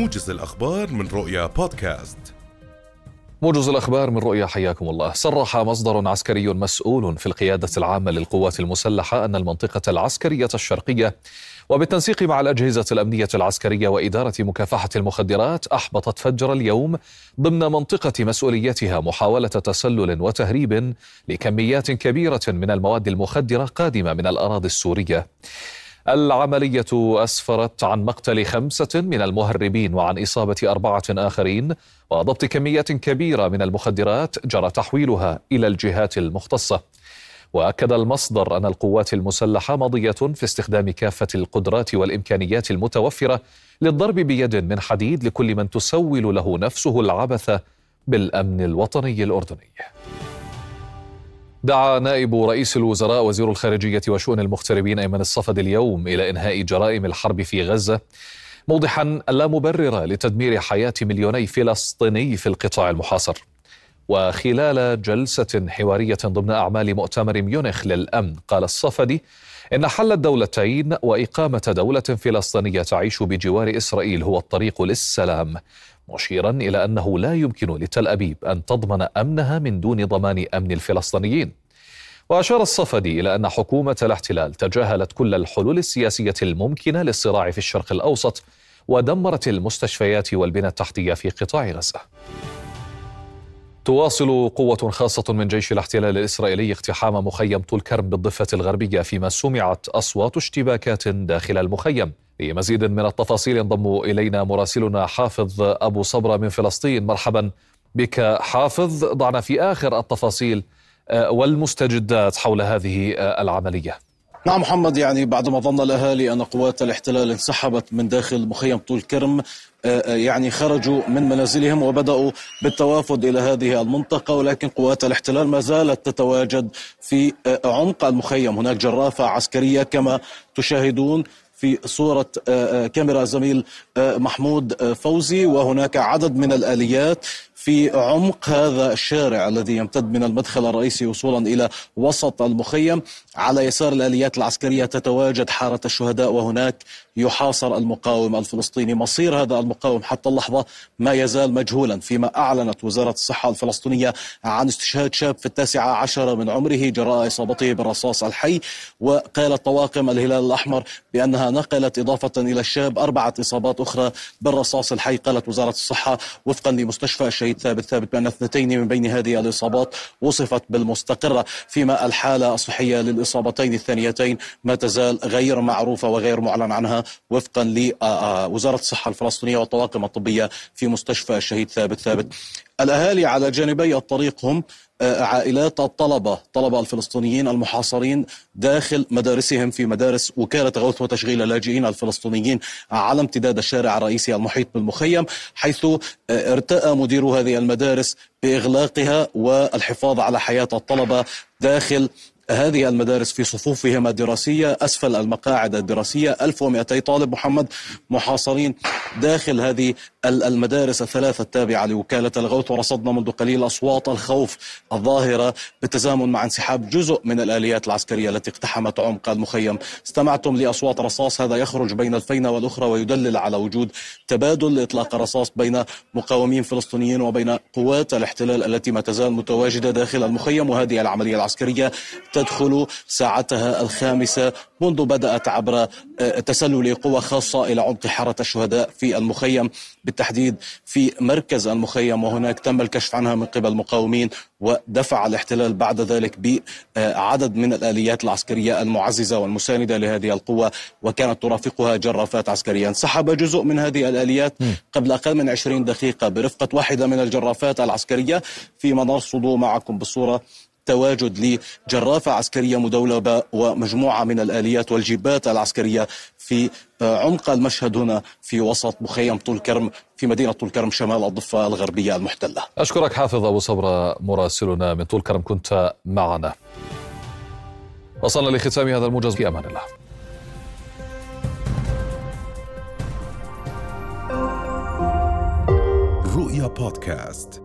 موجز الأخبار من رؤيا بودكاست. موجز الأخبار من رؤيا حياكم الله. صرح مصدر عسكري مسؤول في القيادة العامة للقوات المسلحة أن المنطقة العسكرية الشرقية وبالتنسيق مع الأجهزة الأمنية العسكرية وإدارة مكافحة المخدرات أحبطت فجر اليوم ضمن منطقة مسؤوليتها محاولة تسلل وتهريب لكميات كبيرة من المواد المخدرة قادمة من الأراضي السورية. العملية أسفرت عن مقتل خمسة من المهربين وعن إصابة أربعة آخرين وضبط كميات كبيرة من المخدرات جرى تحويلها إلى الجهات المختصة وأكد المصدر أن القوات المسلحة ماضيه في استخدام كافة القدرات والإمكانيات المتوفرة للضرب بيد من حديد لكل من تسول له نفسه العبث بالأمن الوطني الأردني. دعا نائب رئيس الوزراء وزير الخارجية وشؤون المغتربين أيمن الصفد اليوم إلى إنهاء جرائم الحرب في غزة موضحا لا مبرر لتدمير حياة مليوني فلسطيني في القطاع المحاصر. وخلال جلسة حوارية ضمن أعمال مؤتمر ميونخ للأمن قال الصفدي إن حل الدولتين وإقامة دولة فلسطينية تعيش بجوار إسرائيل هو الطريق للسلام مشيرا إلى أنه لا يمكن لتل أبيب أن تضمن أمنها من دون ضمان أمن الفلسطينيين. وأشار الصفدي إلى أن حكومة الاحتلال تجاهلت كل الحلول السياسية الممكنة للصراع في الشرق الأوسط ودمرت المستشفيات والبنى التحتية في قطاع غزة. تواصل قوة خاصة من جيش الاحتلال الإسرائيلي اقتحام مخيم طول كرم بالضفة الغربية فيما سمعت أصوات اشتباكات داخل المخيم. لمزيد من التفاصيل ينضم إلينا مراسلنا حافظ أبو صبرة من فلسطين. مرحبا بك حافظ. ضعنا في آخر التفاصيل آه، والمستجدات حول هذه آه، العملية. نعم محمد يعني بعد ما ظن الأهالي أن قوات الاحتلال انسحبت من داخل مخيم طول كرم آه، آه، يعني خرجوا من منازلهم وبدأوا بالتوافد إلى هذه المنطقة ولكن قوات الاحتلال ما زالت تتواجد في آه، عمق المخيم. هناك جرافة عسكرية كما تشاهدون في صورة كاميرا زميل محمود فوزي وهناك عدد من الآليات. في عمق هذا الشارع الذي يمتد من المدخل الرئيسي وصولا إلى وسط المخيم. على يسار الآليات العسكرية تتواجد حارة الشهداء وهناك يحاصر المقاوم الفلسطيني. مصير هذا المقاوم حتى اللحظة ما يزال مجهولا فيما أعلنت وزارة الصحة الفلسطينية عن استشهاد شاب في التاسعه عشر من عمره جراء إصابته بالرصاص الحي. وقالت طواقم الهلال الأحمر بأنها نقلت إضافة إلى الشاب أربعة إصابات أخرى بالرصاص الحي قالت وزارة الصحة وفقا لمستشفى الشهيد الشهيد ثابت ثابت بأن اثنتين من بين هذه الإصابات وصفت بالمستقرة فيما الحالة الصحية للإصابتين الثانيتين ما تزال غير معروفة وغير معلن عنها وفقا لوزارة الصحة الفلسطينية والطواقم الطبية في مستشفى الشهيد ثابت ثابت. الأهالي على جانبي الطريق هم آه، عائلات الطلبة طلبة الفلسطينيين المحاصرين داخل مدارسهم في مدارس وكالة غوث وتشغيل اللاجئين الفلسطينيين على امتداد الشارع الرئيسي المحيط بالمخيم حيث آه، ارتأى مدير هذه المدارس بإغلاقها والحفاظ على حياة الطلبة داخل هذه المدارس في صفوفهم الدراسية أسفل المقاعد الدراسية 1200 طالب محمد محاصرين داخل هذه المدارس الثلاثة التابعة لوكالة الغوث. ورصدنا منذ قليل أصوات الخوف الظاهرة بالتزامن مع انسحاب جزء من الآليات العسكرية التي اقتحمت عمق المخيم. استمعتم لأصوات رصاص. هذا يخرج بين الفينة والأخرى ويدلل على وجود تبادل إطلاق رصاص بين مقاومين فلسطينيين وبين قوات الاحتلال التي ما تزال متواجدة داخل المخيم. وهذه العملية العسكرية تدخل ساعتها الخامسة منذ بدأت عبر تسلل قوى خاصة إلى عمق حارة الشهداء في المخيم بالتحديد في مركز المخيم وهناك تم الكشف عنها من قبل المقاومين ودفع الاحتلال بعد ذلك بعدد من الآليات العسكرية المعززة والمساندة لهذه القوة وكانت ترافقها جرافات عسكرية. انسحب جزء من هذه الآليات قبل أقل من 20 دقيقة برفقة واحدة من الجرافات العسكرية فيما نرصد معكم بالصورة تواجد لجرافة عسكرية مدولبة ومجموعة من الآليات والجيبات العسكرية في عمق المشهد هنا في وسط مخيم طول كرم في مدينة طول كرم شمال الضفة الغربية المحتلة. أشكرك حافظ أبو صبرة مراسلنا من طول كرم كنت معنا. وصلنا لختام هذا الموجز في أمان الله. رؤيا بودكاست.